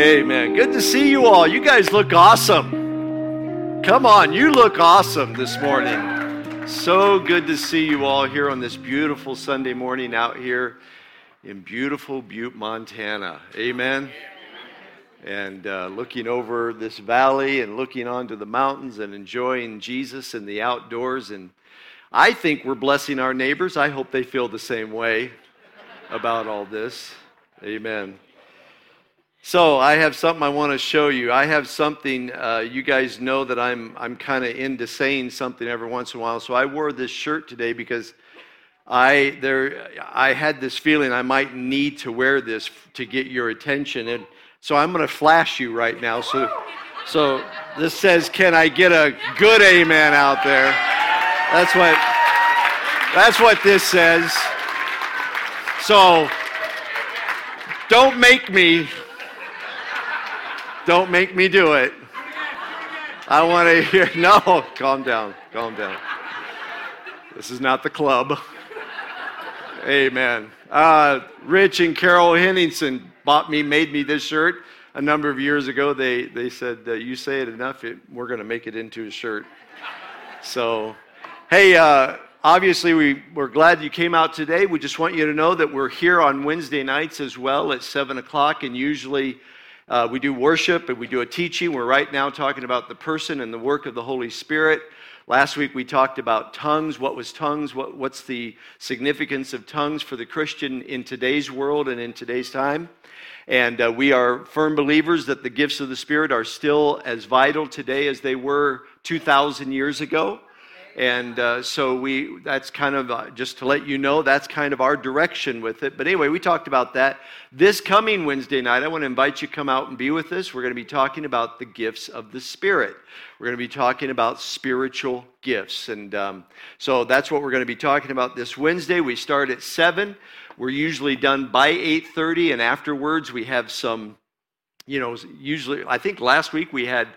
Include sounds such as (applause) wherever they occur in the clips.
Amen. Good to see you all. You guys look awesome. Come on, you look awesome this morning. So good to see you all here on this beautiful Sunday morning out here in beautiful Butte, Montana. Amen. And uh, looking over this valley and looking onto the mountains and enjoying Jesus and the outdoors. And I think we're blessing our neighbors. I hope they feel the same way about all this. Amen. So I have something I want to show you. I have something. Uh, you guys know that I'm I'm kind of into saying something every once in a while. So I wore this shirt today because I there I had this feeling I might need to wear this to get your attention, and so I'm going to flash you right now. So so this says, "Can I get a good amen out there?" That's what that's what this says. So don't make me don't make me do it. I want to hear. (laughs) No, calm down. Calm down. This is not the club. Amen. Uh, Rich and Carol Henningsen bought me, made me this shirt a number of years ago. They, they said, uh, You say it enough, it, we're going to make it into a shirt. So, hey, uh, obviously, we, we're glad you came out today. We just want you to know that we're here on Wednesday nights as well at 7 o'clock, and usually uh, we do worship and we do a teaching. We're right now talking about the person and the work of the Holy Spirit. Last week we talked about tongues. What was tongues? What, what's the significance of tongues for the Christian in today's world and in today's time? And uh, we are firm believers that the gifts of the Spirit are still as vital today as they were 2,000 years ago. And uh, so we, that's kind of, uh, just to let you know, that's kind of our direction with it. But anyway, we talked about that. This coming Wednesday night, I want to invite you to come out and be with us. We're going to be talking about the gifts of the Spirit. We're going to be talking about spiritual gifts. And um, so that's what we're going to be talking about this Wednesday. We start at 7. We're usually done by 8.30, and afterwards we have some, you know, usually, I think last week we had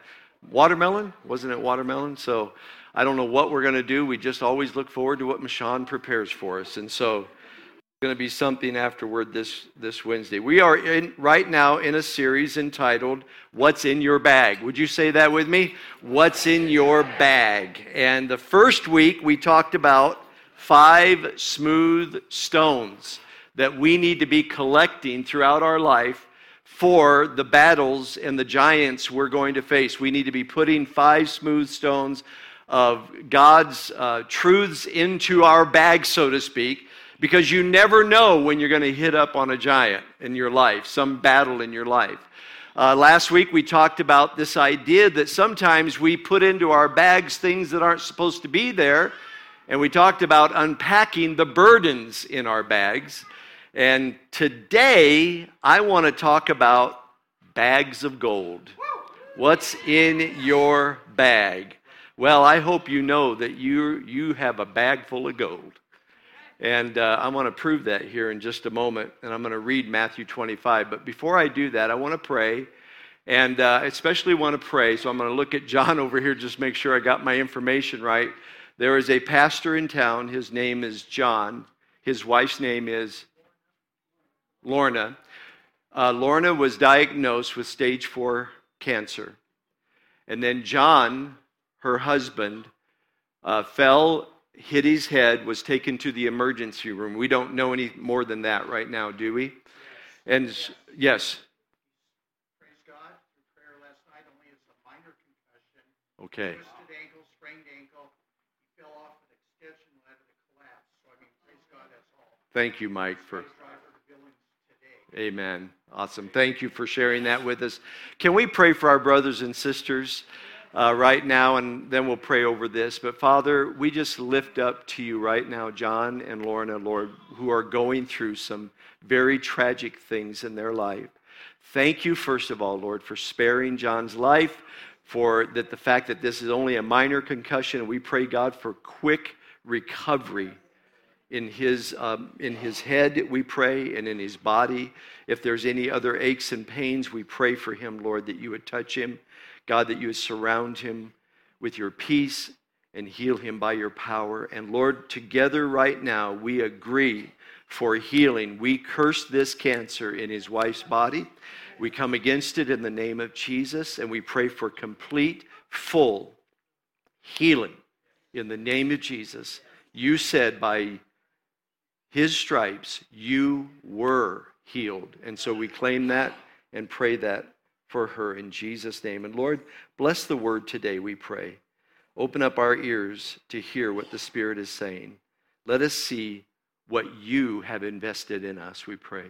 watermelon. Wasn't it watermelon? So I don't know what we're going to do. We just always look forward to what Michonne prepares for us. And so it's going to be something afterward this, this Wednesday. We are in, right now in a series entitled What's in Your Bag? Would you say that with me? What's in Your Bag? And the first week we talked about five smooth stones that we need to be collecting throughout our life for the battles and the giants we're going to face. We need to be putting five smooth stones of God's uh, truths into our bag, so to speak, because you never know when you're going to hit up on a giant in your life, some battle in your life. Uh, last week we talked about this idea that sometimes we put into our bags things that aren't supposed to be there, and we talked about unpacking the burdens in our bags. And today I want to talk about bags of gold. What's in your bag? Well, I hope you know that you, you have a bag full of gold. And uh, I want to prove that here in just a moment. And I'm going to read Matthew 25. But before I do that, I want to pray. And uh, especially want to pray. So I'm going to look at John (laughs) over here, just make sure I got my information right. There is a pastor in town. His name is John. His wife's name is Lorna. Uh, Lorna was diagnosed with stage four cancer. And then John her husband, uh, fell, hit his head, was taken to the emergency room. We don't know any more than that right now, do we? And yes. Praise God. Through prayer last night, only it's a minor concussion. Okay. Twisted ankle, sprained ankle. He fell off an extension led to collapse. So I mean, praise God, that's all. Thank you, Mike, for. Praise God for the Billings today. Amen. Awesome. Thank you for sharing that with us. Can we pray for our brothers and sisters? Uh, right now, and then we'll pray over this. But Father, we just lift up to you right now, John and Lorna, Lord, who are going through some very tragic things in their life. Thank you, first of all, Lord, for sparing John's life, for that the fact that this is only a minor concussion. And we pray, God, for quick recovery in his, um, in his head, we pray, and in his body. If there's any other aches and pains, we pray for him, Lord, that you would touch him God, that you would surround him with your peace and heal him by your power. And Lord, together right now, we agree for healing. We curse this cancer in his wife's body. We come against it in the name of Jesus, and we pray for complete, full healing in the name of Jesus. You said by his stripes you were healed. And so we claim that and pray that for her in Jesus' name. And Lord, bless the word today, we pray. Open up our ears to hear what the Spirit is saying. Let us see what you have invested in us, we pray.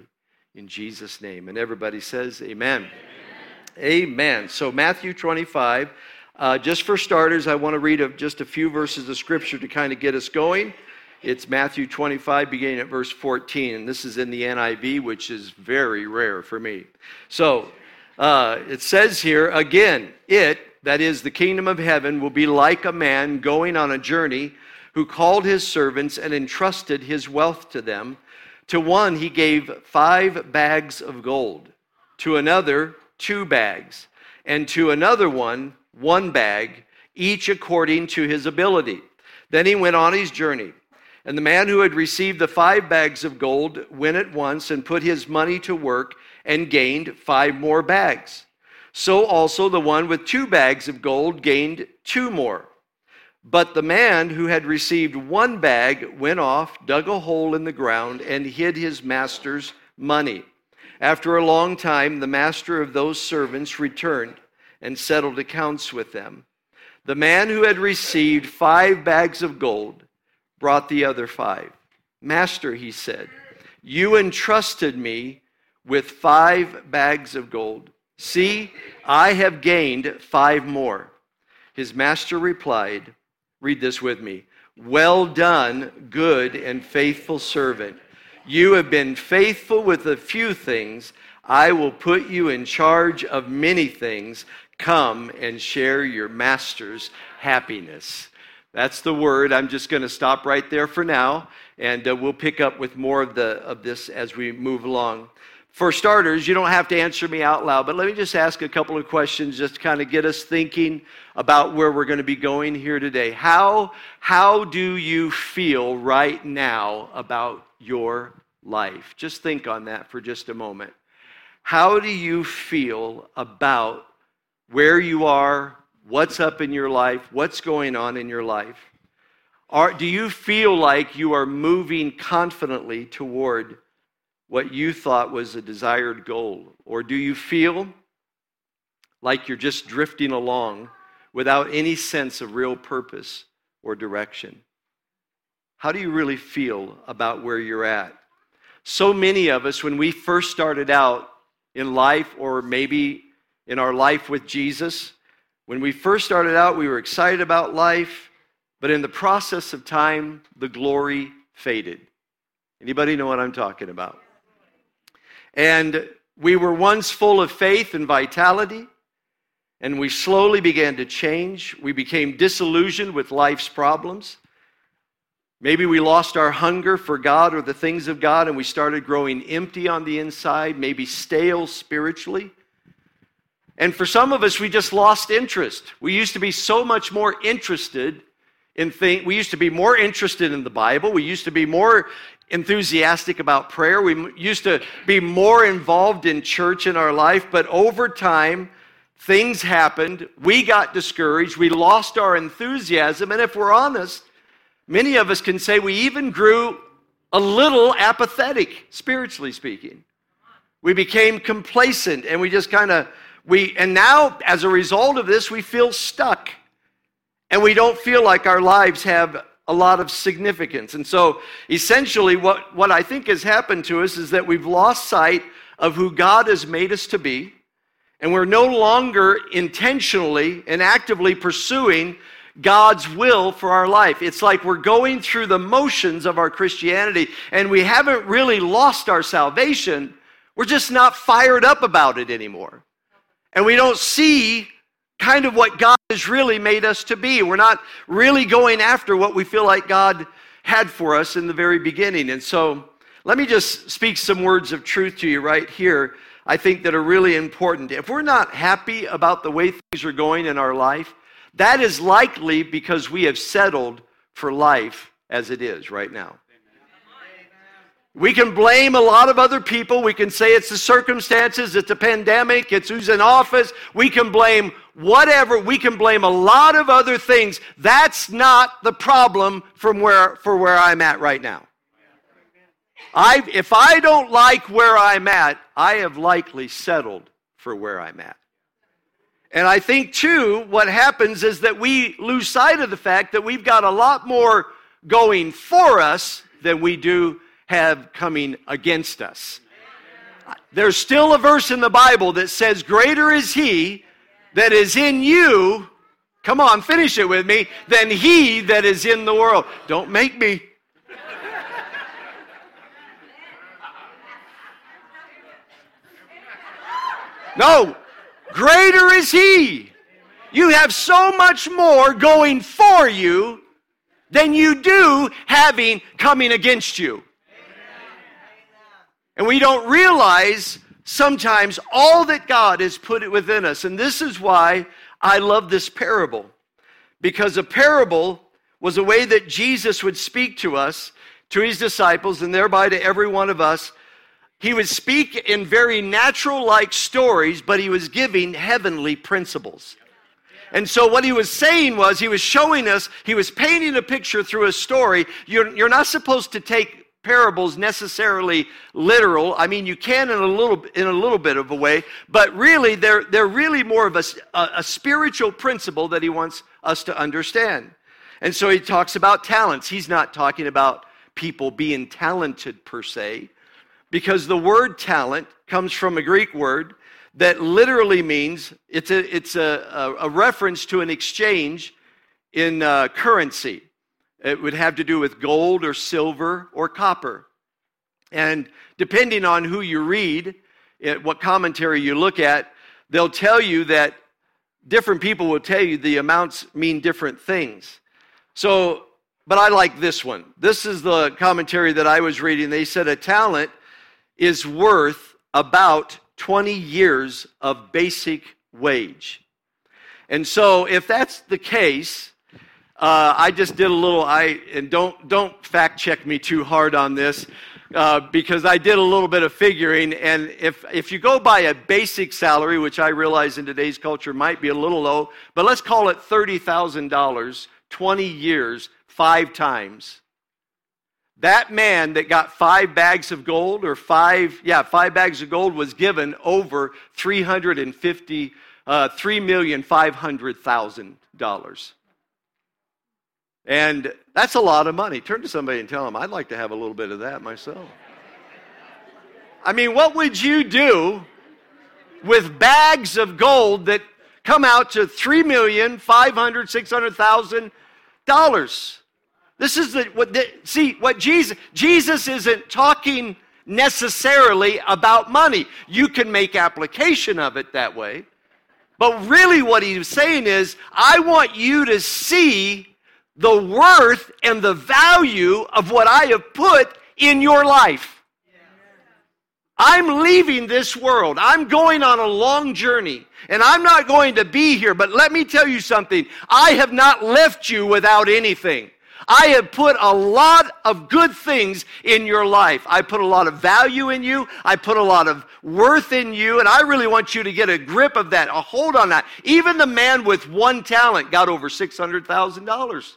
In Jesus' name. And everybody says, Amen. Amen. Amen. So, Matthew 25. Uh, just for starters, I want to read a, just a few verses of Scripture to kind of get us going. It's Matthew 25, beginning at verse 14, and this is in the NIV, which is very rare for me. So, uh, it says here, again, it, that is the kingdom of heaven, will be like a man going on a journey who called his servants and entrusted his wealth to them. To one he gave five bags of gold, to another two bags, and to another one one bag, each according to his ability. Then he went on his journey. And the man who had received the five bags of gold went at once and put his money to work and gained five more bags. So also the one with two bags of gold gained two more. But the man who had received one bag went off, dug a hole in the ground, and hid his master's money. After a long time, the master of those servants returned and settled accounts with them. The man who had received five bags of gold brought the other five. Master, he said, you entrusted me with five bags of gold. See, I have gained five more. His master replied, Read this with me. Well done, good and faithful servant. You have been faithful with a few things. I will put you in charge of many things. Come and share your master's happiness. That's the word. I'm just going to stop right there for now, and uh, we'll pick up with more of, the, of this as we move along. For starters, you don't have to answer me out loud, but let me just ask a couple of questions just to kind of get us thinking about where we're going to be going here today. How, how do you feel right now about your life? Just think on that for just a moment. How do you feel about where you are, what's up in your life, what's going on in your life? Are, do you feel like you are moving confidently toward what you thought was a desired goal? Or do you feel like you're just drifting along without any sense of real purpose or direction? How do you really feel about where you're at? So many of us, when we first started out in life, or maybe in our life with Jesus, when we first started out, we were excited about life, but in the process of time, the glory faded. Anybody know what I'm talking about? And we were once full of faith and vitality, and we slowly began to change. We became disillusioned with life's problems. Maybe we lost our hunger for God or the things of God, and we started growing empty on the inside, maybe stale spiritually. And for some of us, we just lost interest. We used to be so much more interested in things. We used to be more interested in the Bible. We used to be more enthusiastic about prayer. We used to be more involved in church in our life, but over time, things happened. We got discouraged. We lost our enthusiasm. And if we're honest, many of us can say we even grew a little apathetic, spiritually speaking. We became complacent and we just kind of, we, and now as a result of this, we feel stuck. And we don't feel like our lives have a lot of significance. And so essentially, what, what I think has happened to us is that we've lost sight of who God has made us to be, and we're no longer intentionally and actively pursuing God's will for our life. It's like we're going through the motions of our Christianity, and we haven't really lost our salvation. We're just not fired up about it anymore. And we don't see kind of what God has really made us to be. We're not really going after what we feel like God had for us in the very beginning. And so let me just speak some words of truth to you right here, I think that are really important. If we're not happy about the way things are going in our life, that is likely because we have settled for life as it is right now. We can blame a lot of other people. We can say it's the circumstances, it's a pandemic, it's who's in office. We can blame whatever. We can blame a lot of other things. That's not the problem from where, for where I'm at right now. I, if I don't like where I'm at, I have likely settled for where I'm at. And I think, too, what happens is that we lose sight of the fact that we've got a lot more going for us than we do have coming against us. There's still a verse in the Bible that says, Greater is he that is in you, come on, finish it with me, than he that is in the world. Don't make me. No, greater is he. You have so much more going for you than you do having coming against you. And we don't realize sometimes all that God has put within us. And this is why I love this parable. Because a parable was a way that Jesus would speak to us, to his disciples, and thereby to every one of us. He would speak in very natural like stories, but he was giving heavenly principles. And so, what he was saying was, he was showing us, he was painting a picture through a story. You're, you're not supposed to take parables necessarily literal. I mean, you can in a little in a little bit of a way, but really they're they're really more of a, a, a spiritual principle that he wants us to understand. And so he talks about talents. He's not talking about people being talented per se, because the word talent comes from a Greek word that literally means it's a it's a, a, a reference to an exchange in uh, currency. It would have to do with gold or silver or copper. And depending on who you read, eh, what commentary you look at, they'll tell you that different people will tell you the amounts mean different things. So, but I like this one. This is the commentary that I was reading. They said a talent is worth about 20 years of basic wage. And so, if that's the case, uh, I just did a little. I and don't don't fact check me too hard on this. Uh, because I did a little bit of figuring, and if, if you go by a basic salary, which I realize in today's culture might be a little low, but let's call it $30,000, 20 years, five times. That man that got five bags of gold, or five, yeah, five bags of gold, was given over 350, uh, $3,500,000. And that's a lot of money. Turn to somebody and tell them, I'd like to have a little bit of that myself. I mean, what would you do with bags of gold that come out to three million five hundred six hundred thousand dollars? This is the what the, see what Jesus Jesus isn't talking necessarily about money. You can make application of it that way. But really what he's saying is I want you to see the worth and the value of what I have put in your life. I'm leaving this world. I'm going on a long journey. And I'm not going to be here. But let me tell you something. I have not left you without anything. I have put a lot of good things in your life. I put a lot of value in you. I put a lot of worth in you. And I really want you to get a grip of that, a hold on that. Even the man with one talent got over $600,000.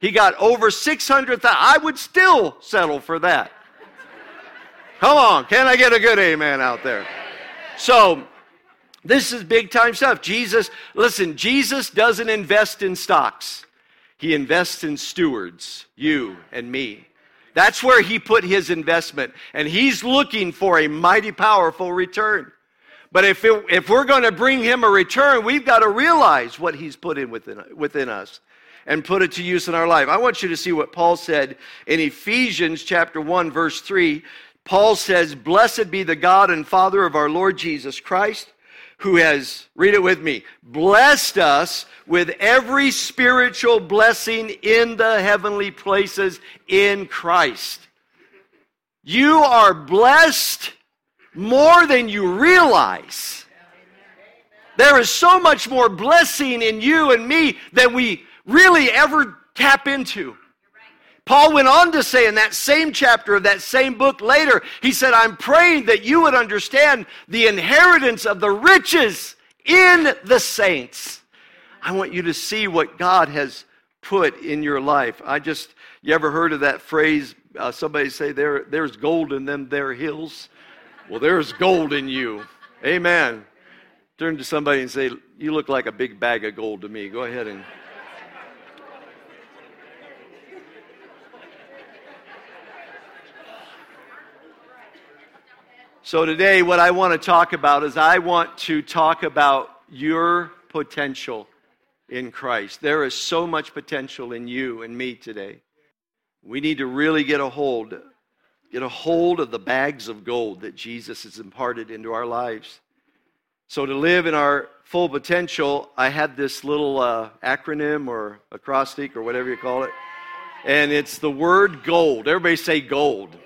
He got over 600,000. I would still settle for that. Come on, can I get a good amen out there? So, this is big time stuff. Jesus, listen, Jesus doesn't invest in stocks. He invests in stewards, you and me. That's where he put his investment. And he's looking for a mighty powerful return. But if, it, if we're going to bring him a return, we've got to realize what he's put in within, within us and put it to use in our life. I want you to see what Paul said in Ephesians chapter 1 verse 3. Paul says, "Blessed be the God and Father of our Lord Jesus Christ, who has read it with me, blessed us with every spiritual blessing in the heavenly places in Christ." You are blessed more than you realize. There is so much more blessing in you and me than we really ever tap into. Paul went on to say in that same chapter of that same book later, he said, I'm praying that you would understand the inheritance of the riches in the saints. I want you to see what God has put in your life. I just, you ever heard of that phrase? Uh, somebody say, there, There's gold in them there hills. Well, there's gold in you. Amen. Turn to somebody and say, You look like a big bag of gold to me. Go ahead and. So, today, what I want to talk about is I want to talk about your potential in Christ. There is so much potential in you and me today. We need to really get a hold, get a hold of the bags of gold that Jesus has imparted into our lives. So, to live in our full potential, I had this little uh, acronym or acrostic or whatever you call it, and it's the word gold. Everybody say gold.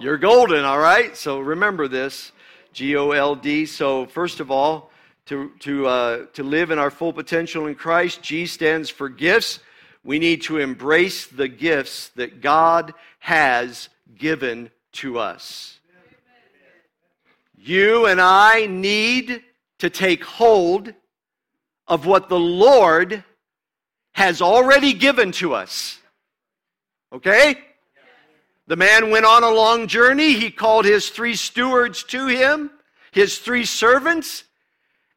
You're golden, all right? So remember this G O L D. So, first of all, to, to, uh, to live in our full potential in Christ, G stands for gifts. We need to embrace the gifts that God has given to us. You and I need to take hold of what the Lord has already given to us. Okay? The man went on a long journey. He called his three stewards to him, his three servants,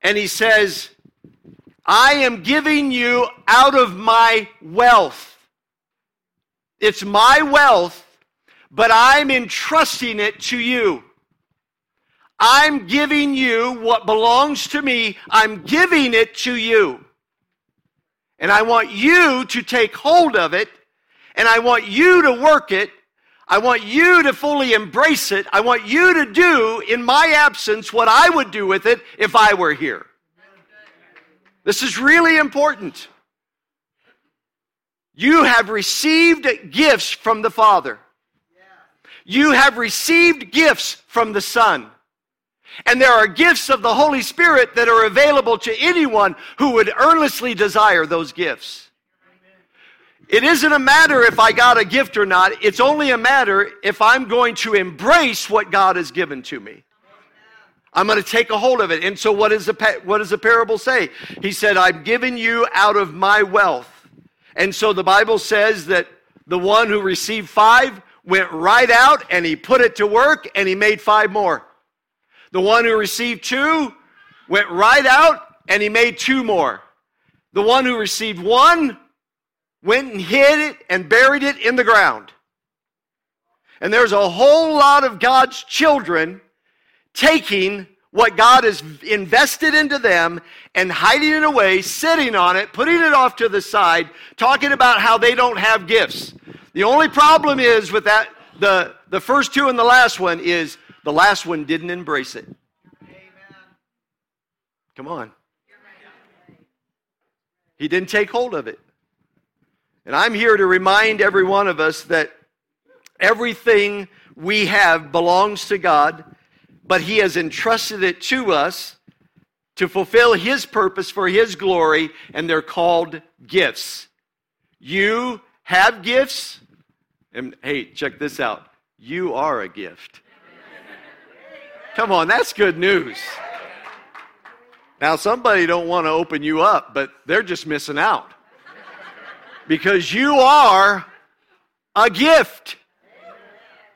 and he says, I am giving you out of my wealth. It's my wealth, but I'm entrusting it to you. I'm giving you what belongs to me. I'm giving it to you. And I want you to take hold of it, and I want you to work it, I want you to fully embrace it. I want you to do in my absence what I would do with it if I were here. This is really important. You have received gifts from the Father. You have received gifts from the Son. And there are gifts of the Holy Spirit that are available to anyone who would earnestly desire those gifts. It isn't a matter if I got a gift or not. It's only a matter if I'm going to embrace what God has given to me. I'm going to take a hold of it. And so, what, the, what does the parable say? He said, I'm giving you out of my wealth. And so, the Bible says that the one who received five went right out and he put it to work and he made five more. The one who received two went right out and he made two more. The one who received one went and hid it and buried it in the ground. And there's a whole lot of God's children taking what God has invested into them and hiding it away, sitting on it, putting it off to the side, talking about how they don't have gifts. The only problem is with that, the, the first two and the last one is the last one didn't embrace it. Amen. Come on. He didn't take hold of it. And I'm here to remind every one of us that everything we have belongs to God, but He has entrusted it to us to fulfill His purpose for His glory, and they're called gifts. You have gifts, and hey, check this out. You are a gift. Come on, that's good news. Now, somebody don't want to open you up, but they're just missing out because you are a gift.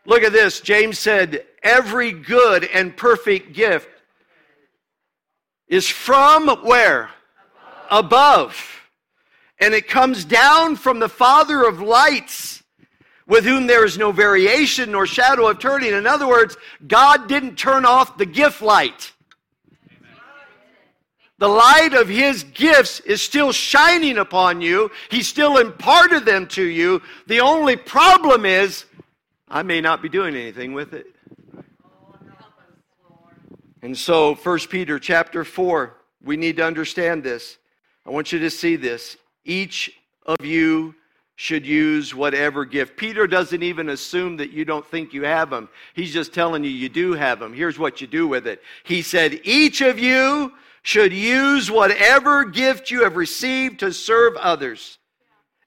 Look at this. James said, Every good and perfect gift is from where? Above. Above. And it comes down from the Father of lights, with whom there is no variation nor shadow of turning. In other words, God didn't turn off the gift light. The light of his gifts is still shining upon you. He still imparted them to you. The only problem is, I may not be doing anything with it. And so, 1 Peter chapter 4, we need to understand this. I want you to see this. Each of you should use whatever gift. Peter doesn't even assume that you don't think you have them. He's just telling you you do have them. Here's what you do with it. He said, Each of you should use whatever gift you have received to serve others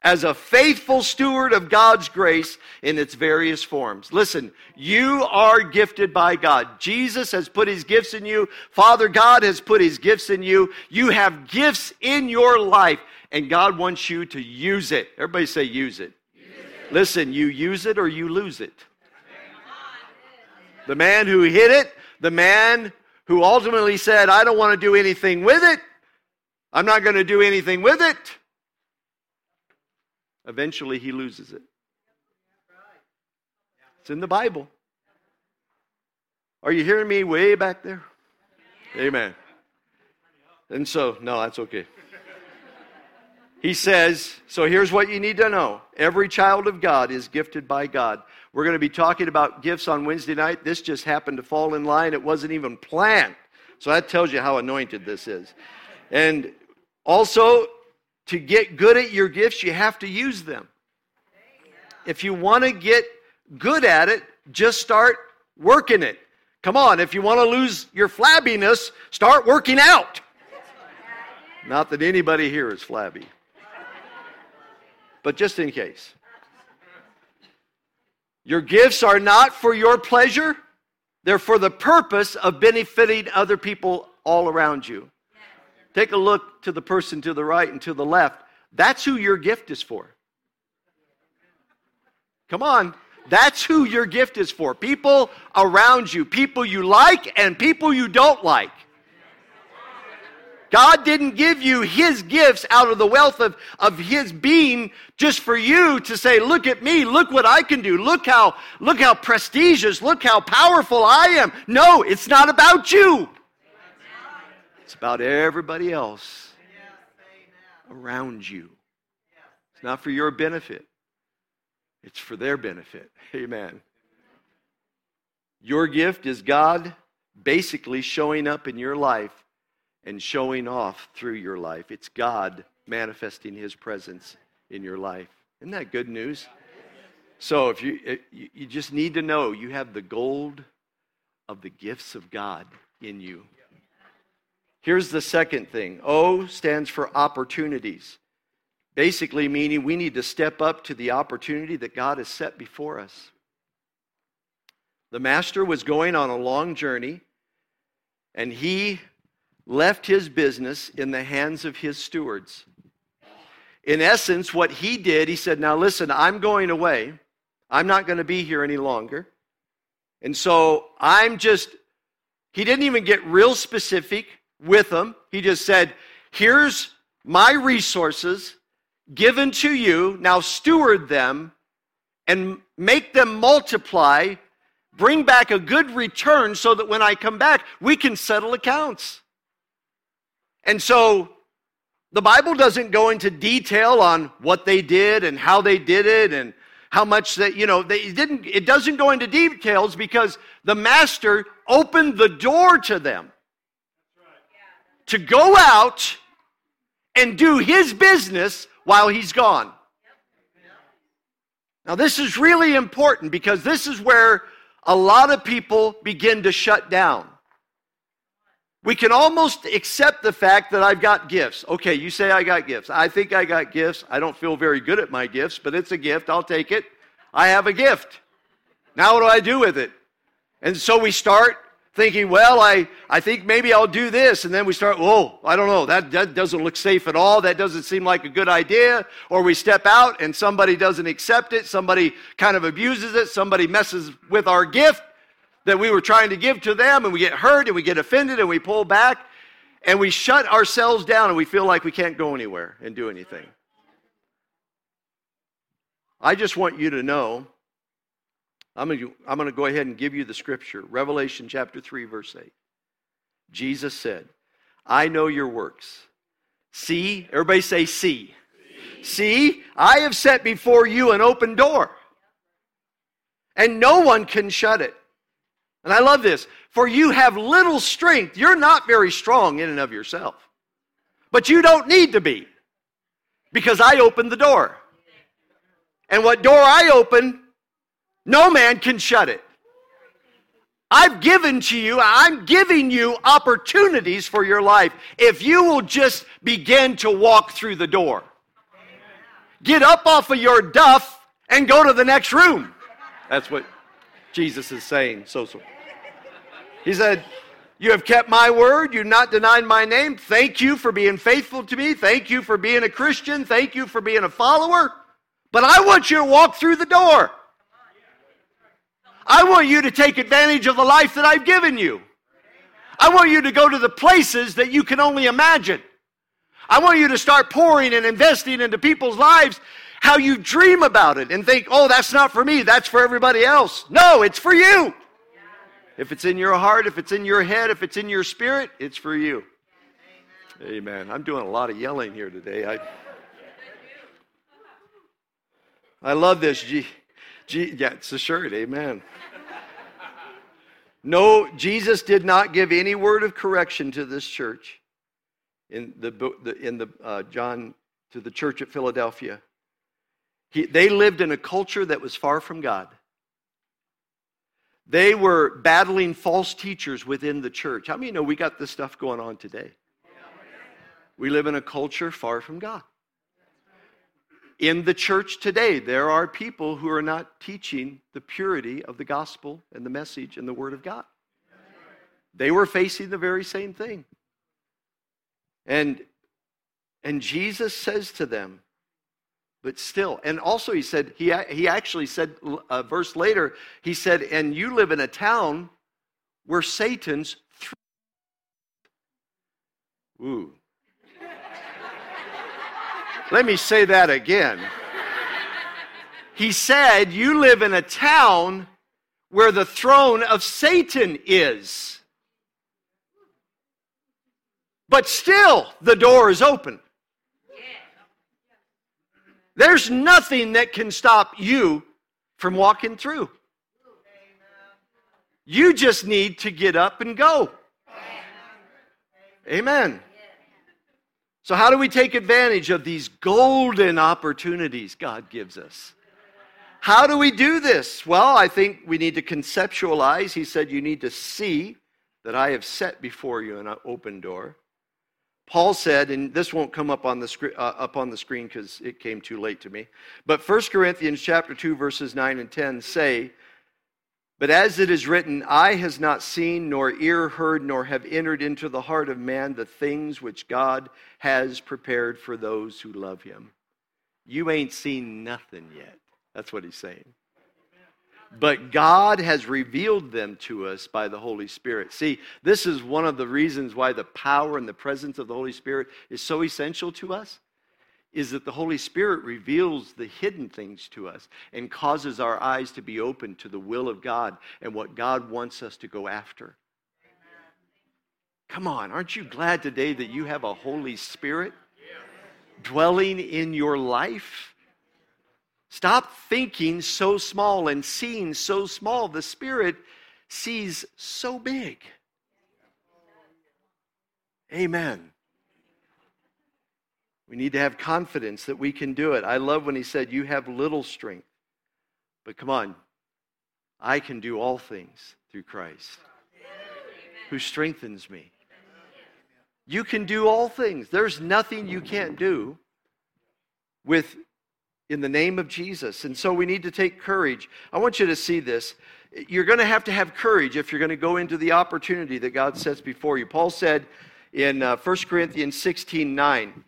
as a faithful steward of God's grace in its various forms. Listen, you are gifted by God. Jesus has put his gifts in you. Father God has put his gifts in you. You have gifts in your life, and God wants you to use it. Everybody say, use it. Use it. Listen, you use it or you lose it. The man who hid it, the man who ultimately said, I don't want to do anything with it, I'm not going to do anything with it eventually he loses it. It's in the Bible. Are you hearing me way back there? Amen. And so, no, that's okay. He says, so here's what you need to know. Every child of God is gifted by God. We're going to be talking about gifts on Wednesday night. This just happened to fall in line. It wasn't even planned. So that tells you how anointed this is. And also, to get good at your gifts, you have to use them. If you want to get good at it, just start working it. Come on, if you want to lose your flabbiness, start working out. Not that anybody here is flabby, but just in case. Your gifts are not for your pleasure, they're for the purpose of benefiting other people all around you. Take a look to the person to the right and to the left. That's who your gift is for. Come on. That's who your gift is for. People around you, people you like and people you don't like. God didn't give you his gifts out of the wealth of, of his being just for you to say, look at me, look what I can do, look how, look how prestigious, look how powerful I am. No, it's not about you. It's about everybody else around you. It's not for your benefit, it's for their benefit. (laughs) Amen. Your gift is God basically showing up in your life and showing off through your life. It's God manifesting his presence in your life. Isn't that good news? So if you you just need to know you have the gold of the gifts of God in you. Here's the second thing O stands for opportunities. Basically, meaning we need to step up to the opportunity that God has set before us. The master was going on a long journey, and he left his business in the hands of his stewards. In essence, what he did, he said, Now listen, I'm going away. I'm not going to be here any longer. And so I'm just, he didn't even get real specific with them. He just said, Here's my resources given to you. Now steward them and make them multiply. Bring back a good return so that when I come back, we can settle accounts. And so the Bible doesn't go into detail on what they did and how they did it and how much that, you know, they didn't, it doesn't go into details because the master opened the door to them to go out and do his business while he's gone. Now, this is really important because this is where a lot of people begin to shut down. We can almost accept the fact that I've got gifts. Okay, you say I got gifts. I think I got gifts. I don't feel very good at my gifts, but it's a gift. I'll take it. I have a gift. Now, what do I do with it? And so we start thinking, well, I, I think maybe I'll do this. And then we start, oh, I don't know, that, that doesn't look safe at all. That doesn't seem like a good idea. Or we step out and somebody doesn't accept it. Somebody kind of abuses it. Somebody messes with our gift that we were trying to give to them. And we get hurt and we get offended and we pull back and we shut ourselves down and we feel like we can't go anywhere and do anything. I just want you to know I'm going, to, I'm going to go ahead and give you the scripture. Revelation chapter 3, verse 8. Jesus said, I know your works. See, everybody say, see. see. See, I have set before you an open door, and no one can shut it. And I love this. For you have little strength. You're not very strong in and of yourself. But you don't need to be because I opened the door. And what door I open, no man can shut it. I've given to you, I'm giving you opportunities for your life if you will just begin to walk through the door. get up off of your duff and go to the next room. That's what Jesus is saying. So, so. He said, You have kept my word. You've not denied my name. Thank you for being faithful to me. Thank you for being a Christian. Thank you for being a follower. But I want you to walk through the door. I want you to take advantage of the life that I've given you. I want you to go to the places that you can only imagine. I want you to start pouring and investing into people's lives how you dream about it and think, oh, that's not for me, that's for everybody else. No, it's for you. If it's in your heart, if it's in your head, if it's in your spirit, it's for you. Amen. I'm doing a lot of yelling here today. I, I love this. G, G, yeah, it's a shirt. Amen. No, Jesus did not give any word of correction to this church in the, in the uh, John to the church at Philadelphia. He, they lived in a culture that was far from God. They were battling false teachers within the church. How many know we got this stuff going on today? We live in a culture far from God. In the church today, there are people who are not teaching the purity of the gospel and the message and the word of God. They were facing the very same thing. And, and Jesus says to them, but still, and also he said, he, he actually said a verse later, he said, and you live in a town where Satan's. Ooh. Let me say that again. He said, You live in a town where the throne of Satan is. But still, the door is open. There's nothing that can stop you from walking through. You just need to get up and go. Amen. So, how do we take advantage of these golden opportunities God gives us? How do we do this? Well, I think we need to conceptualize. He said, You need to see that I have set before you an open door. Paul said, and this won't come up on the, screen, uh, up on the screen because it came too late to me, but 1 Corinthians chapter 2, verses 9 and 10 say, But as it is written, eye has not seen, nor ear heard, nor have entered into the heart of man the things which God has prepared for those who love him. You ain't seen nothing yet. That's what he's saying but God has revealed them to us by the Holy Spirit. See, this is one of the reasons why the power and the presence of the Holy Spirit is so essential to us is that the Holy Spirit reveals the hidden things to us and causes our eyes to be open to the will of God and what God wants us to go after. Come on, aren't you glad today that you have a Holy Spirit dwelling in your life? Stop thinking so small and seeing so small. The Spirit sees so big. Amen. We need to have confidence that we can do it. I love when he said, You have little strength. But come on, I can do all things through Christ who strengthens me. You can do all things. There's nothing you can't do with in the name of Jesus. And so we need to take courage. I want you to see this. You're going to have to have courage if you're going to go into the opportunity that God sets before you. Paul said in uh, 1 Corinthians 16 9,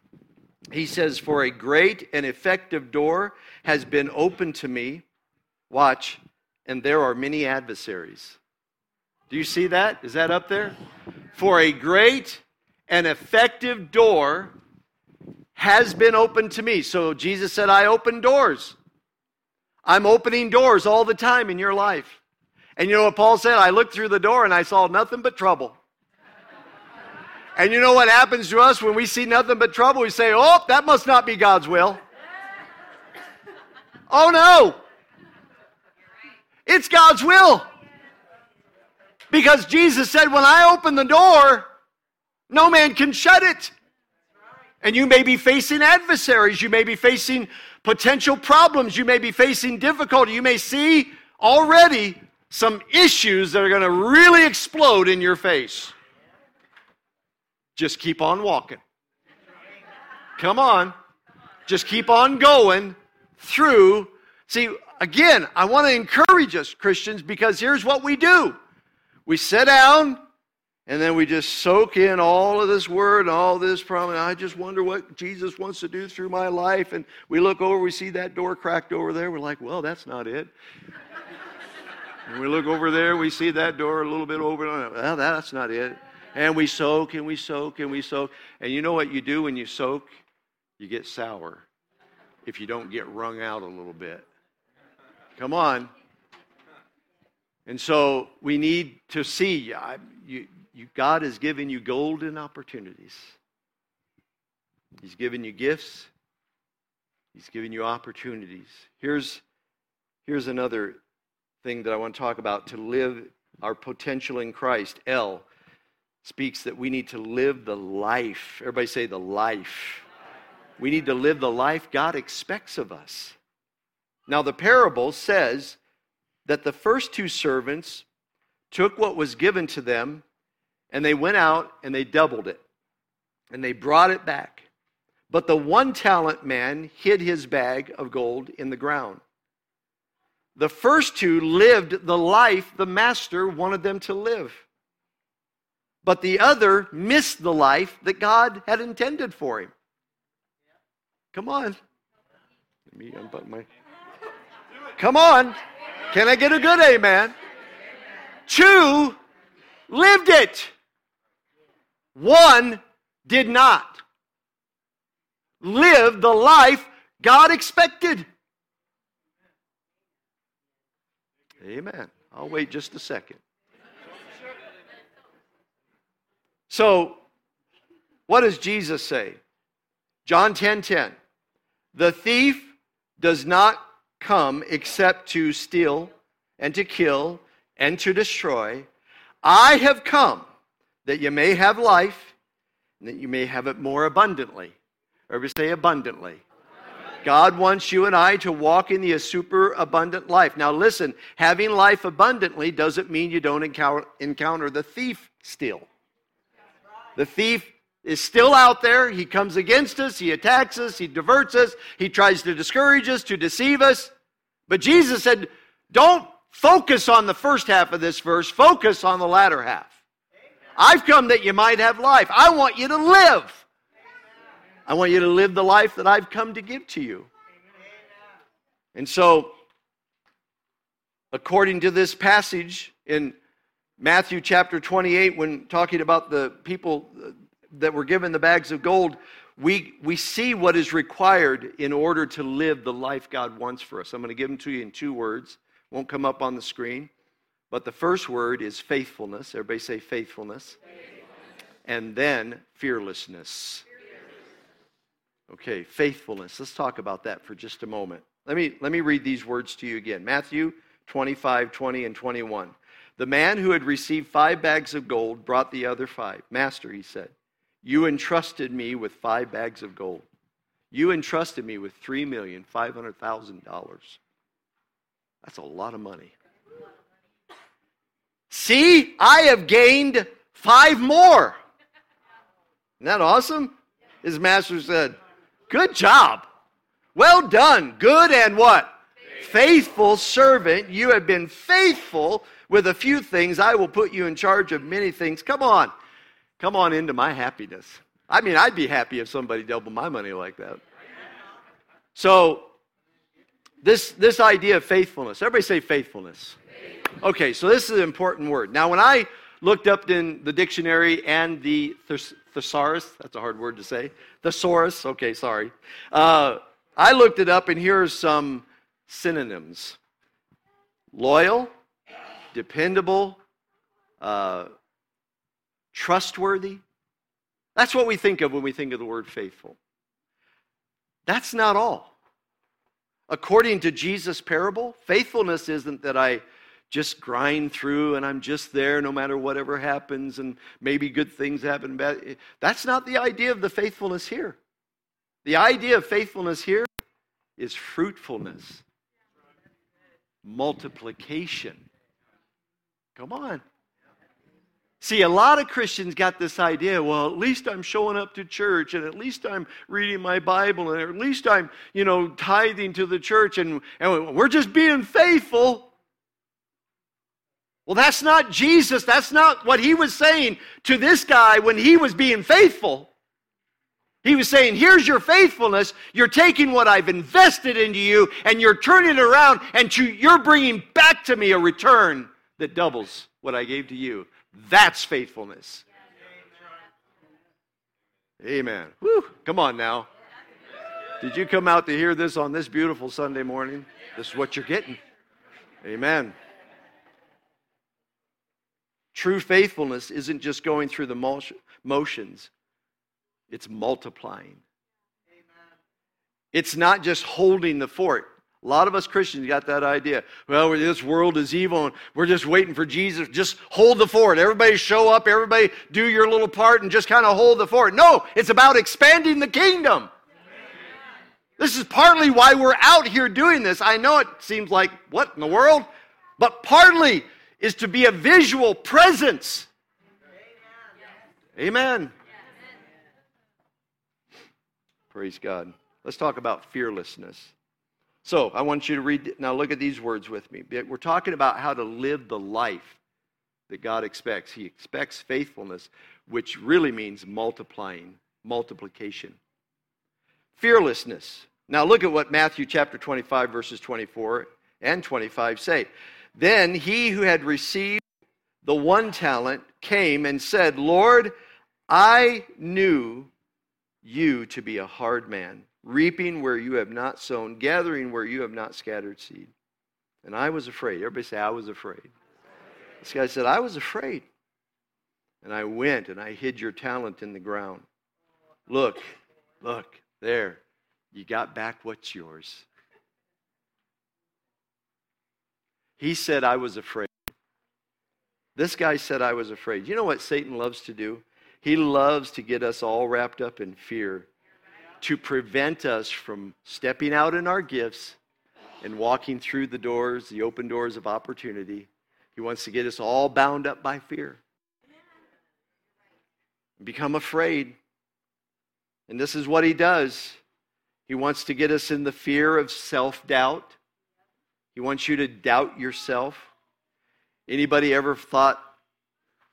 he says, For a great and effective door has been opened to me. Watch, and there are many adversaries. Do you see that? Is that up there? For a great and effective door has been opened to me. So Jesus said, I open doors. I'm opening doors all the time in your life. And you know what Paul said? I looked through the door and I saw nothing but trouble. And you know what happens to us when we see nothing but trouble? We say, oh, that must not be God's will. Oh no. It's God's will. Because Jesus said, when I open the door, no man can shut it. And you may be facing adversaries. You may be facing potential problems. You may be facing difficulty. You may see already some issues that are going to really explode in your face. Just keep on walking. Come on. Just keep on going through. See, again, I want to encourage us, Christians, because here's what we do we sit down and then we just soak in all of this word all this promise. I just wonder what Jesus wants to do through my life. And we look over, we see that door cracked over there. We're like, well, that's not it. and we look over there, we see that door a little bit over. Well, that's not it. And we soak and we soak and we soak. And you know what you do when you soak? You get sour if you don't get wrung out a little bit. Come on. And so we need to see. I, you, you, God has given you golden opportunities. He's given you gifts. He's given you opportunities. Here's, here's another thing that I want to talk about to live our potential in Christ. L speaks that we need to live the life. Everybody say the life. We need to live the life God expects of us. Now, the parable says that the first two servants took what was given to them and they went out and they doubled it and they brought it back. But the one talent man hid his bag of gold in the ground. The first two lived the life the master wanted them to live. But the other missed the life that God had intended for him. Come on. Let me unbutton my. Come on. Can I get a good amen? Two lived it. One did not live the life God expected. Amen. I'll wait just a second. So, what does Jesus say? John 10 10. The thief does not come except to steal and to kill and to destroy. I have come that you may have life and that you may have it more abundantly. Everybody say abundantly. God wants you and I to walk in the super abundant life. Now, listen, having life abundantly doesn't mean you don't encounter, encounter the thief still. The thief is still out there. He comes against us, he attacks us, he diverts us, he tries to discourage us, to deceive us. But Jesus said, don't focus on the first half of this verse, focus on the latter half. I've come that you might have life. I want you to live. I want you to live the life that I've come to give to you. And so, according to this passage in Matthew chapter 28, when talking about the people that were given the bags of gold, we, we see what is required in order to live the life God wants for us. I'm going to give them to you in two words. Won't come up on the screen. But the first word is faithfulness. Everybody say faithfulness. faithfulness. And then fearlessness. Okay, faithfulness. Let's talk about that for just a moment. Let me, let me read these words to you again Matthew 25, 20, and 21. The man who had received five bags of gold brought the other five. Master, he said, you entrusted me with five bags of gold. You entrusted me with $3,500,000. That's a lot of money. See, I have gained five more. Isn't that awesome? His master said, Good job. Well done. Good and what? Faithful servant. You have been faithful with a few things. I will put you in charge of many things. Come on. Come on into my happiness. I mean, I'd be happy if somebody doubled my money like that. So, this, this idea of faithfulness, everybody say faithfulness. Okay, so this is an important word. Now, when I looked up in the dictionary and the thesaurus, that's a hard word to say, thesaurus, okay, sorry. Uh, I looked it up, and here are some synonyms loyal, dependable, uh, trustworthy. That's what we think of when we think of the word faithful. That's not all. According to Jesus' parable, faithfulness isn't that I just grind through and I'm just there no matter whatever happens and maybe good things happen. Bad. That's not the idea of the faithfulness here. The idea of faithfulness here is fruitfulness, multiplication. Come on. See, a lot of Christians got this idea, well, at least I'm showing up to church and at least I'm reading my Bible and at least I'm, you know, tithing to the church and, and we're just being faithful. Well, that's not Jesus. That's not what he was saying to this guy when he was being faithful. He was saying, Here's your faithfulness. You're taking what I've invested into you and you're turning it around and you're bringing back to me a return that doubles what I gave to you. That's faithfulness. Amen. Woo. Come on now. Did you come out to hear this on this beautiful Sunday morning? This is what you're getting. Amen. True faithfulness isn't just going through the motions, it's multiplying. It's not just holding the fort. A lot of us Christians got that idea. Well, this world is evil and we're just waiting for Jesus. Just hold the fort. Everybody show up. Everybody do your little part and just kind of hold the fort. No, it's about expanding the kingdom. This is partly why we're out here doing this. I know it seems like, what in the world? But partly is to be a visual presence. Amen. Praise God. Let's talk about fearlessness. So I want you to read, now look at these words with me. We're talking about how to live the life that God expects. He expects faithfulness, which really means multiplying, multiplication. Fearlessness. Now look at what Matthew chapter 25, verses 24 and 25 say. Then he who had received the one talent came and said, Lord, I knew you to be a hard man reaping where you have not sown, gathering where you have not scattered seed. And I was afraid. Everybody say, I was afraid. This guy said, I was afraid. And I went and I hid your talent in the ground. Look, look, there. You got back what's yours. He said, I was afraid. This guy said, I was afraid. You know what Satan loves to do? He loves to get us all wrapped up in fear to prevent us from stepping out in our gifts and walking through the doors, the open doors of opportunity. He wants to get us all bound up by fear. Become afraid. And this is what he does. He wants to get us in the fear of self doubt. He wants you to doubt yourself. Anybody ever thought,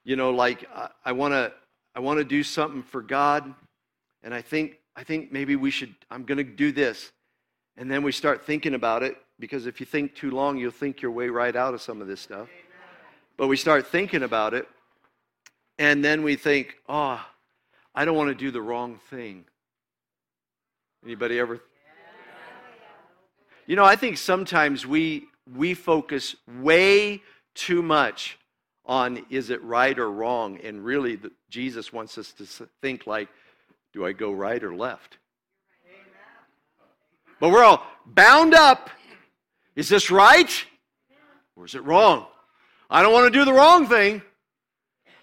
you know, like, I, want to I want to do something for God, and I think I think maybe we should, I'm going to do this. And then we start thinking about it because if you think too long, you'll think your way right out of some of this stuff. But we start thinking about it, and then we think, oh, I don't want to do the wrong thing. Anybody ever? You know, I think sometimes we we focus way too much on is it right or wrong, and really, the, Jesus wants us to think like do I go right or left? But we're all bound up. Is this right? Or is it wrong? I don't want to do the wrong thing.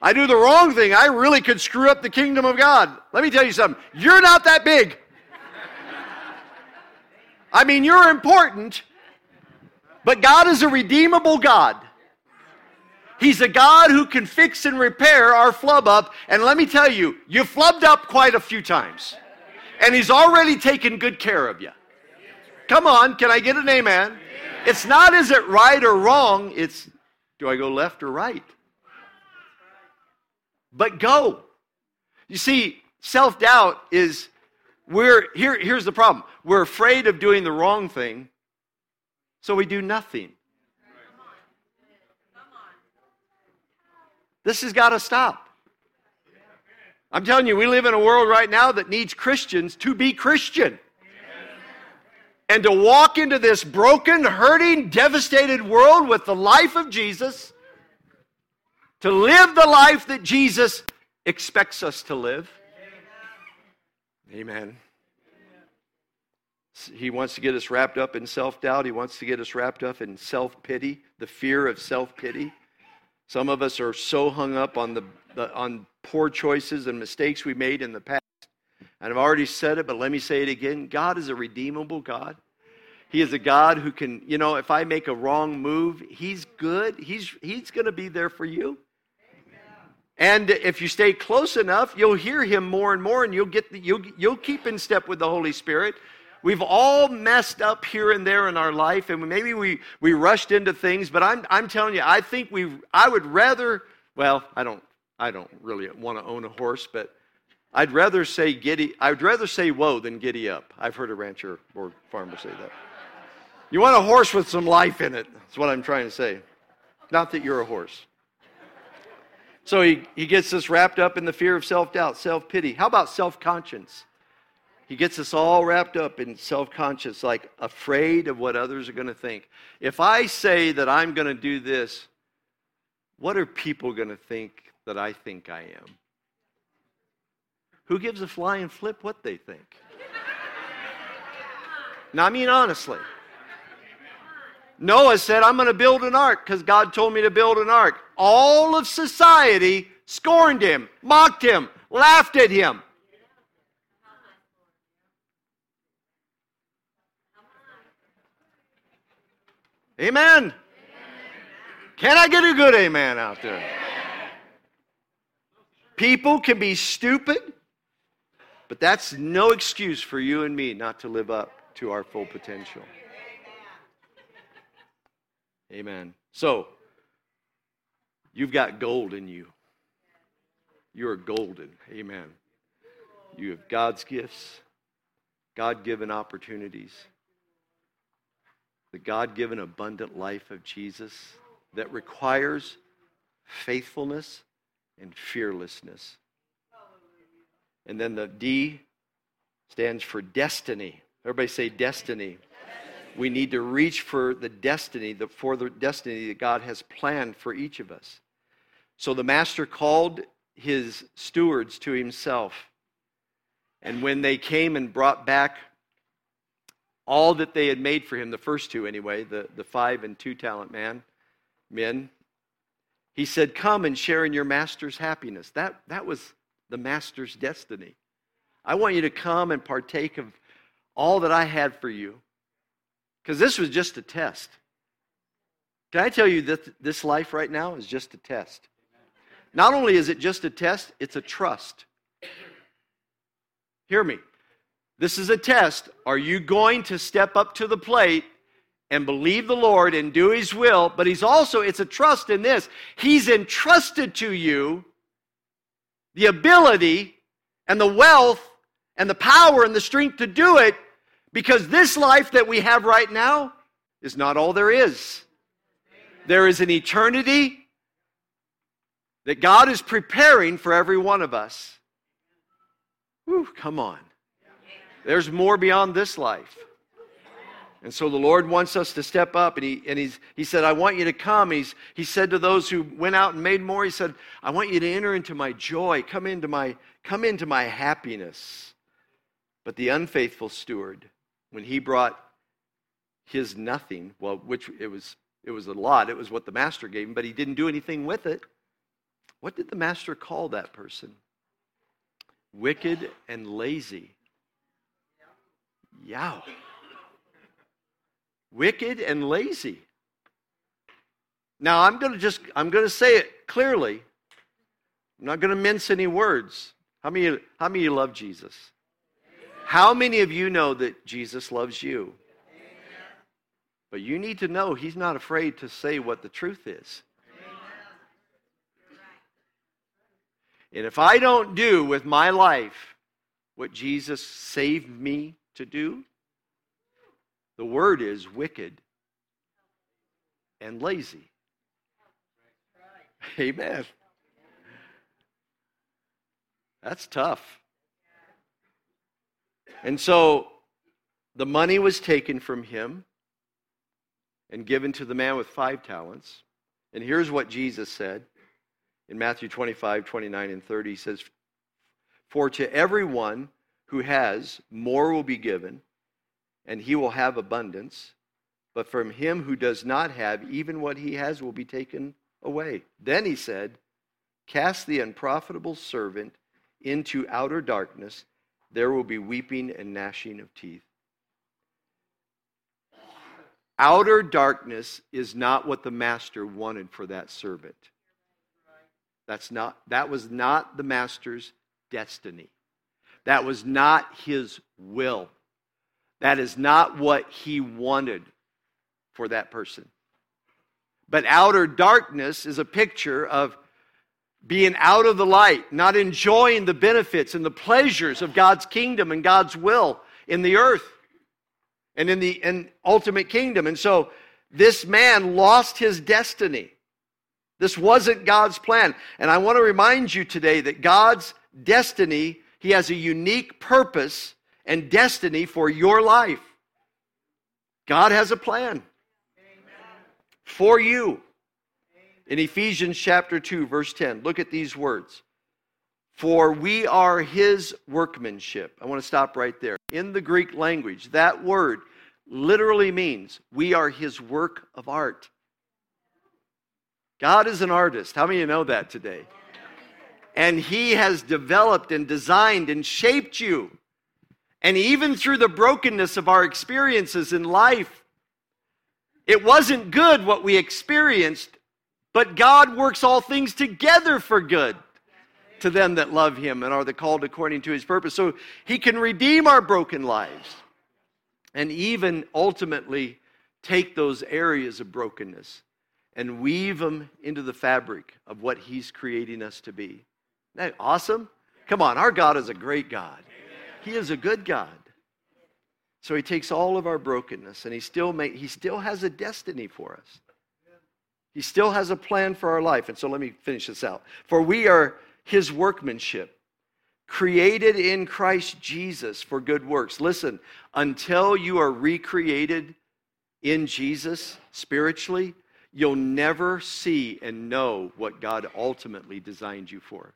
I do the wrong thing. I really could screw up the kingdom of God. Let me tell you something. You're not that big. I mean, you're important, but God is a redeemable God. He's a God who can fix and repair our flub up. And let me tell you, you flubbed up quite a few times. And He's already taken good care of you. Come on, can I get an amen? It's not is it right or wrong, it's do I go left or right? But go. You see, self doubt is we're here, here's the problem we're afraid of doing the wrong thing, so we do nothing. This has got to stop. I'm telling you, we live in a world right now that needs Christians to be Christian. And to walk into this broken, hurting, devastated world with the life of Jesus, to live the life that Jesus expects us to live. Amen. He wants to get us wrapped up in self doubt. He wants to get us wrapped up in self pity, the fear of self pity. Some of us are so hung up on, the, the, on poor choices and mistakes we made in the past. And I've already said it, but let me say it again. God is a redeemable God. He is a God who can, you know, if I make a wrong move, He's good. He's, he's going to be there for you. And if you stay close enough, you'll hear him more and more, and you'll get the, you'll you'll keep in step with the Holy Spirit. We've all messed up here and there in our life, and maybe we we rushed into things. But I'm I'm telling you, I think we I would rather. Well, I don't I don't really want to own a horse, but I'd rather say giddy. I'd rather say whoa than giddy up. I've heard a rancher or farmer say that. You want a horse with some life in it. That's what I'm trying to say. Not that you're a horse. So he, he gets us wrapped up in the fear of self doubt, self pity. How about self conscience? He gets us all wrapped up in self conscious, like afraid of what others are going to think. If I say that I'm going to do this, what are people going to think that I think I am? Who gives a flying flip what they think? now, I mean, honestly. Noah said, I'm going to build an ark because God told me to build an ark. All of society scorned him, mocked him, laughed at him. Amen. Can I get a good amen out there? People can be stupid, but that's no excuse for you and me not to live up to our full potential. Amen. So, you've got gold in you. You are golden. Amen. You have God's gifts, God given opportunities, the God given abundant life of Jesus that requires faithfulness and fearlessness. And then the D stands for destiny. Everybody say destiny. We need to reach for the destiny, the, for the destiny that God has planned for each of us. So the master called his stewards to himself. And when they came and brought back all that they had made for him, the first two anyway, the, the five and two talent man, men, he said, Come and share in your master's happiness. That, that was the master's destiny. I want you to come and partake of all that I had for you. Because this was just a test. Can I tell you that this life right now is just a test? Not only is it just a test, it's a trust. Hear me. This is a test. Are you going to step up to the plate and believe the Lord and do His will? But He's also, it's a trust in this. He's entrusted to you the ability and the wealth and the power and the strength to do it because this life that we have right now is not all there is. There is an eternity that God is preparing for every one of us. Whew, come on. There's more beyond this life. And so the Lord wants us to step up, and He, and he's, he said, I want you to come. He's, he said to those who went out and made more, He said, I want you to enter into my joy, come into my, come into my happiness. But the unfaithful steward, when he brought his nothing, well, which it was, it was a lot, it was what the master gave him, but he didn't do anything with it. What did the master call that person? Wicked and lazy. Yow. Wicked and lazy. Now I'm going to just I'm going to say it clearly. I'm not going to mince any words. How many how many love Jesus? How many of you know that Jesus loves you? But you need to know he's not afraid to say what the truth is. And if I don't do with my life what Jesus saved me to do, the word is wicked and lazy. Amen. That's tough. And so the money was taken from him and given to the man with five talents. And here's what Jesus said in Matthew 25, 29, and 30. He says, For to everyone who has, more will be given, and he will have abundance. But from him who does not have, even what he has will be taken away. Then he said, Cast the unprofitable servant into outer darkness there will be weeping and gnashing of teeth. Outer darkness is not what the master wanted for that servant. That's not, that was not the master's destiny. That was not his will. That is not what he wanted for that person. But outer darkness is a picture of being out of the light, not enjoying the benefits and the pleasures of God's kingdom and God's will in the earth and in the in ultimate kingdom. And so this man lost his destiny. This wasn't God's plan. And I want to remind you today that God's destiny, He has a unique purpose and destiny for your life. God has a plan for you. In Ephesians chapter 2, verse 10, look at these words. For we are his workmanship. I want to stop right there. In the Greek language, that word literally means we are his work of art. God is an artist. How many of you know that today? And he has developed and designed and shaped you. And even through the brokenness of our experiences in life, it wasn't good what we experienced, but God works all things together for good to them that love him and are the called according to his purpose. So he can redeem our broken lives and even ultimately take those areas of brokenness and weave them into the fabric of what he's creating us to be. That awesome? Come on, our God is a great God. He is a good God. So he takes all of our brokenness and he still he still has a destiny for us. He still has a plan for our life. And so let me finish this out. For we are his workmanship, created in Christ Jesus for good works. Listen, until you are recreated in Jesus spiritually, you'll never see and know what God ultimately designed you for.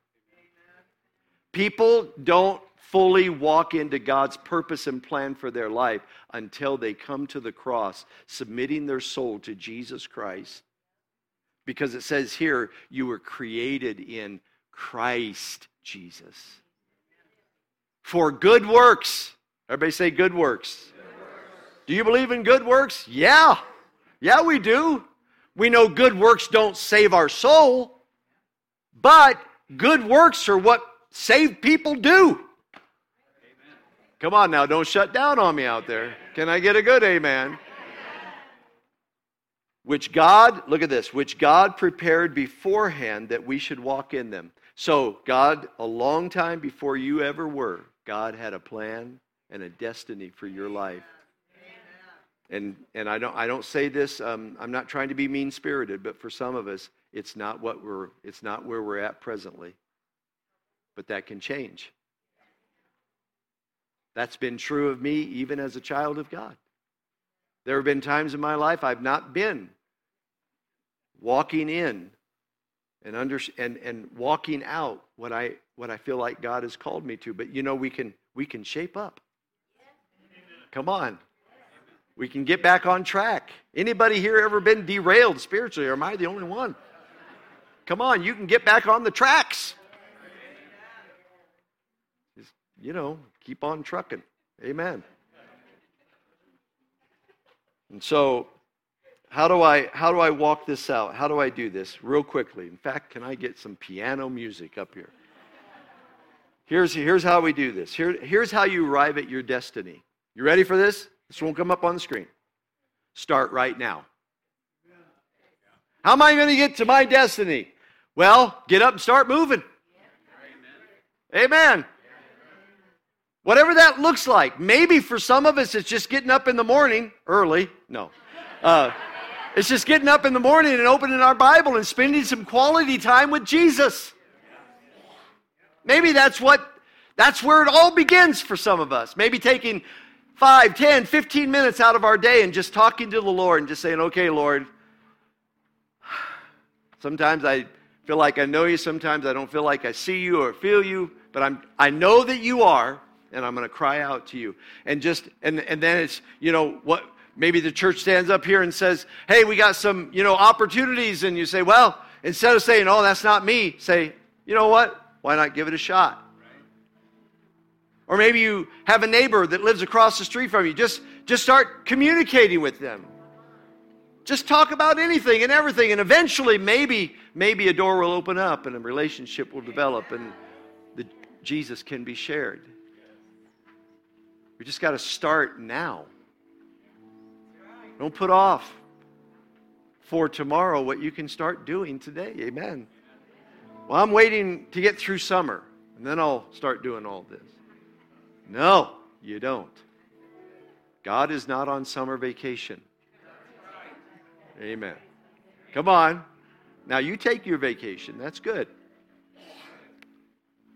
People don't fully walk into God's purpose and plan for their life until they come to the cross, submitting their soul to Jesus Christ. Because it says here, you were created in Christ Jesus. For good works. Everybody say good works. good works. Do you believe in good works? Yeah. Yeah, we do. We know good works don't save our soul, but good works are what saved people do. Come on now, don't shut down on me out there. Can I get a good amen? Which God, look at this, which God prepared beforehand that we should walk in them. So, God, a long time before you ever were, God had a plan and a destiny for your life. And, and I, don't, I don't say this, um, I'm not trying to be mean spirited, but for some of us, it's not, what we're, it's not where we're at presently. But that can change. That's been true of me even as a child of God. There have been times in my life I've not been walking in and under and, and walking out what I what I feel like God has called me to. But you know we can we can shape up. Come on. We can get back on track. Anybody here ever been derailed spiritually or am I the only one? Come on, you can get back on the tracks. You know, keep on trucking. Amen. And so, how do I how do I walk this out? How do I do this real quickly? In fact, can I get some piano music up here? Here's here's how we do this. Here, here's how you arrive at your destiny. You ready for this? This won't come up on the screen. Start right now. How am I going to get to my destiny? Well, get up and start moving. Amen. Whatever that looks like. Maybe for some of us, it's just getting up in the morning early. No. Uh, it's just getting up in the morning and opening our Bible and spending some quality time with Jesus. Maybe that's what that's where it all begins for some of us. Maybe taking 5, 10, 15 minutes out of our day and just talking to the Lord and just saying, "Okay, Lord, sometimes I feel like I know you, sometimes I don't feel like I see you or feel you, but I'm I know that you are and I'm going to cry out to you. And just, and, and then it's, you know, what, maybe the church stands up here and says, hey, we got some, you know, opportunities. And you say, well, instead of saying, oh, that's not me, say, you know what? Why not give it a shot? Or maybe you have a neighbor that lives across the street from you. Just, just start communicating with them. Just talk about anything and everything, and eventually, maybe, maybe a door will open up and a relationship will develop, and the, Jesus can be shared. We just got to start now. Don't put off for tomorrow what you can start doing today. Amen. Well, I'm waiting to get through summer, and then I'll start doing all this. No, you don't. God is not on summer vacation. Amen. Come on. Now, you take your vacation. That's good.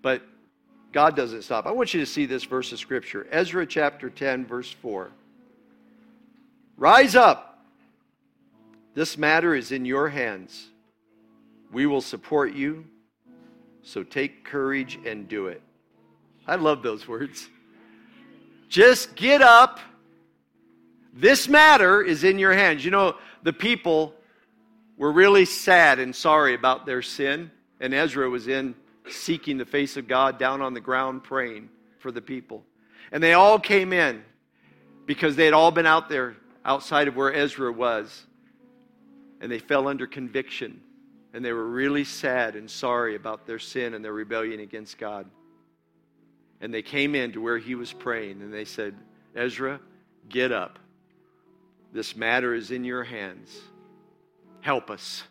But God doesn't stop. I want you to see this verse of Scripture Ezra chapter 10, verse 4. Rise up. This matter is in your hands. We will support you. So take courage and do it. I love those words. Just get up. This matter is in your hands. You know, the people were really sad and sorry about their sin, and Ezra was in seeking the face of God down on the ground praying for the people. And they all came in because they had all been out there outside of where Ezra was, and they fell under conviction. And they were really sad and sorry about their sin and their rebellion against God. And they came in to where he was praying, and they said, Ezra, get up. This matter is in your hands. Help us.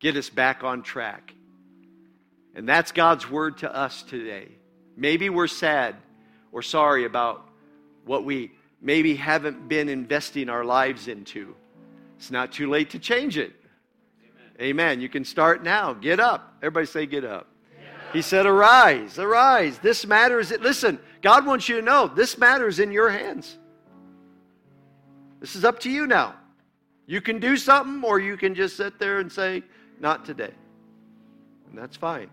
Get us back on track. And that's God's word to us today. Maybe we're sad or sorry about what we maybe haven't been investing our lives into. It's not too late to change it. Amen. Amen. You can start now. Get up. Everybody say, get up. He said, Arise, arise. This matters. Listen, God wants you to know this matters in your hands. This is up to you now. You can do something, or you can just sit there and say, Not today. And that's fine.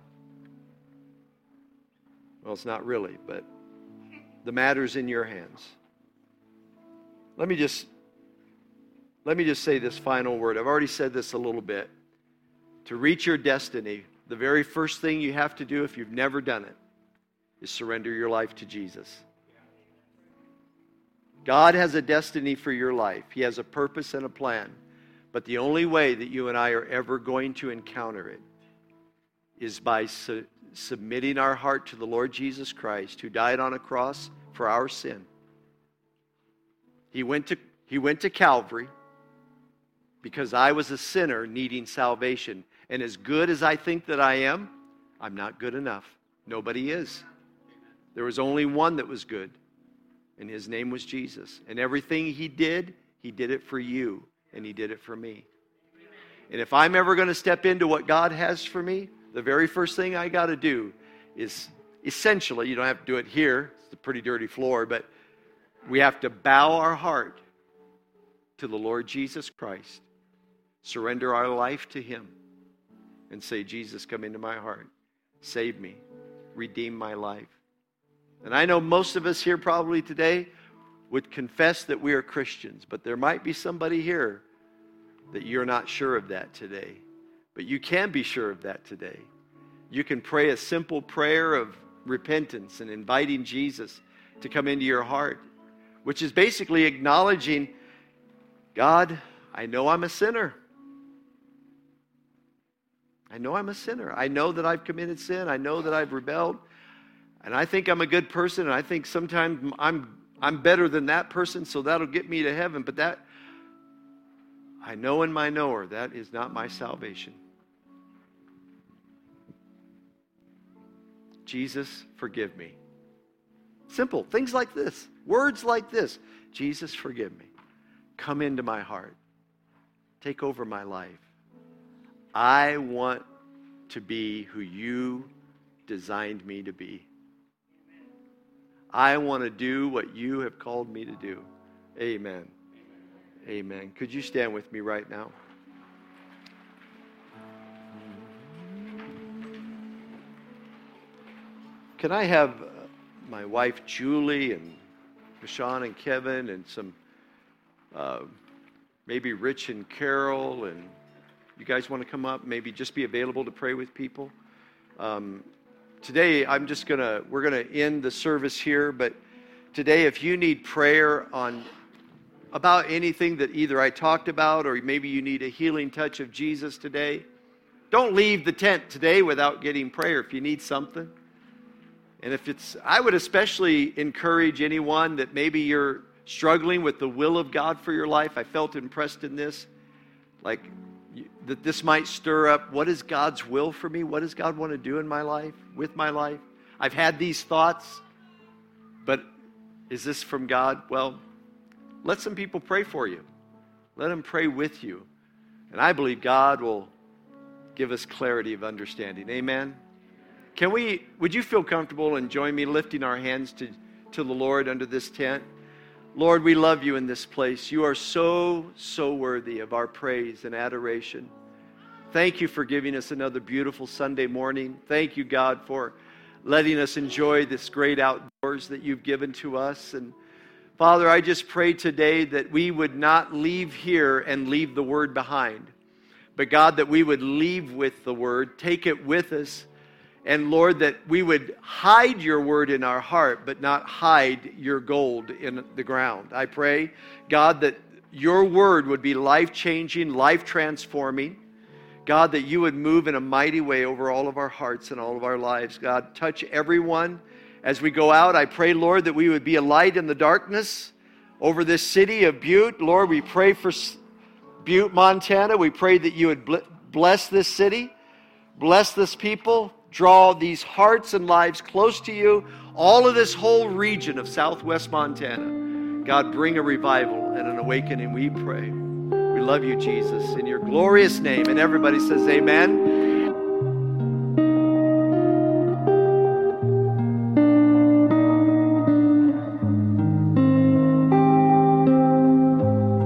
Well, it's not really, but the matter's in your hands. Let me just let me just say this final word. I've already said this a little bit. To reach your destiny, the very first thing you have to do if you've never done it is surrender your life to Jesus. God has a destiny for your life, He has a purpose and a plan. But the only way that you and I are ever going to encounter it is by su- submitting our heart to the Lord Jesus Christ, who died on a cross for our sin. He went to, he went to Calvary because I was a sinner needing salvation. And as good as I think that I am, I'm not good enough. Nobody is. There was only one that was good and his name was Jesus. And everything he did, he did it for you, and he did it for me. And if I'm ever going to step into what God has for me, the very first thing I got to do is essentially, you don't have to do it here, it's a pretty dirty floor, but we have to bow our heart to the Lord Jesus Christ, surrender our life to him, and say, Jesus, come into my heart, save me, redeem my life. And I know most of us here probably today would confess that we are Christians, but there might be somebody here that you're not sure of that today. But you can be sure of that today. You can pray a simple prayer of repentance and inviting Jesus to come into your heart, which is basically acknowledging God, I know I'm a sinner. I know I'm a sinner. I know that I've committed sin. I know that I've rebelled. And I think I'm a good person, and I think sometimes I'm, I'm better than that person, so that'll get me to heaven. But that, I know in my knower, that is not my salvation. Jesus, forgive me. Simple, things like this, words like this Jesus, forgive me. Come into my heart, take over my life. I want to be who you designed me to be. I want to do what you have called me to do. Amen. Amen. Could you stand with me right now? Can I have uh, my wife Julie and Sean and Kevin and some uh, maybe Rich and Carol and you guys want to come up? Maybe just be available to pray with people. Um, today i'm just to we're to end the service here but today if you need prayer on about anything that either I talked about or maybe you need a healing touch of Jesus today, don't leave the tent today without getting prayer if you need something. And if it's, I would especially encourage anyone that maybe you're struggling with the will of God for your life. I felt impressed in this, like that this might stir up what is God's will for me? What does God want to do in my life, with my life? I've had these thoughts, but is this from God? Well, let some people pray for you. Let them pray with you. And I believe God will give us clarity of understanding. Amen. Can we would you feel comfortable and join me lifting our hands to, to the Lord under this tent? Lord, we love you in this place. You are so, so worthy of our praise and adoration. Thank you for giving us another beautiful Sunday morning. Thank you, God, for letting us enjoy this great outdoors that you've given to us. And Father, I just pray today that we would not leave here and leave the word behind, but God, that we would leave with the word, take it with us and Lord, that we would hide your word in our heart, but not hide your gold in the ground. I pray, God, that your word would be life changing, life transforming. God, that you would move in a mighty way over all of our hearts and all of our lives. God, touch everyone as we go out. I pray, Lord, that we would be a light in the darkness over this city of Butte. Lord, we pray for Butte, Montana. We pray that you would bless this city, bless this people, draw these hearts and lives close to you, all of this whole region of southwest Montana. God, bring a revival and an awakening, we pray. We love you, Jesus, in your glorious name. And everybody says, Amen.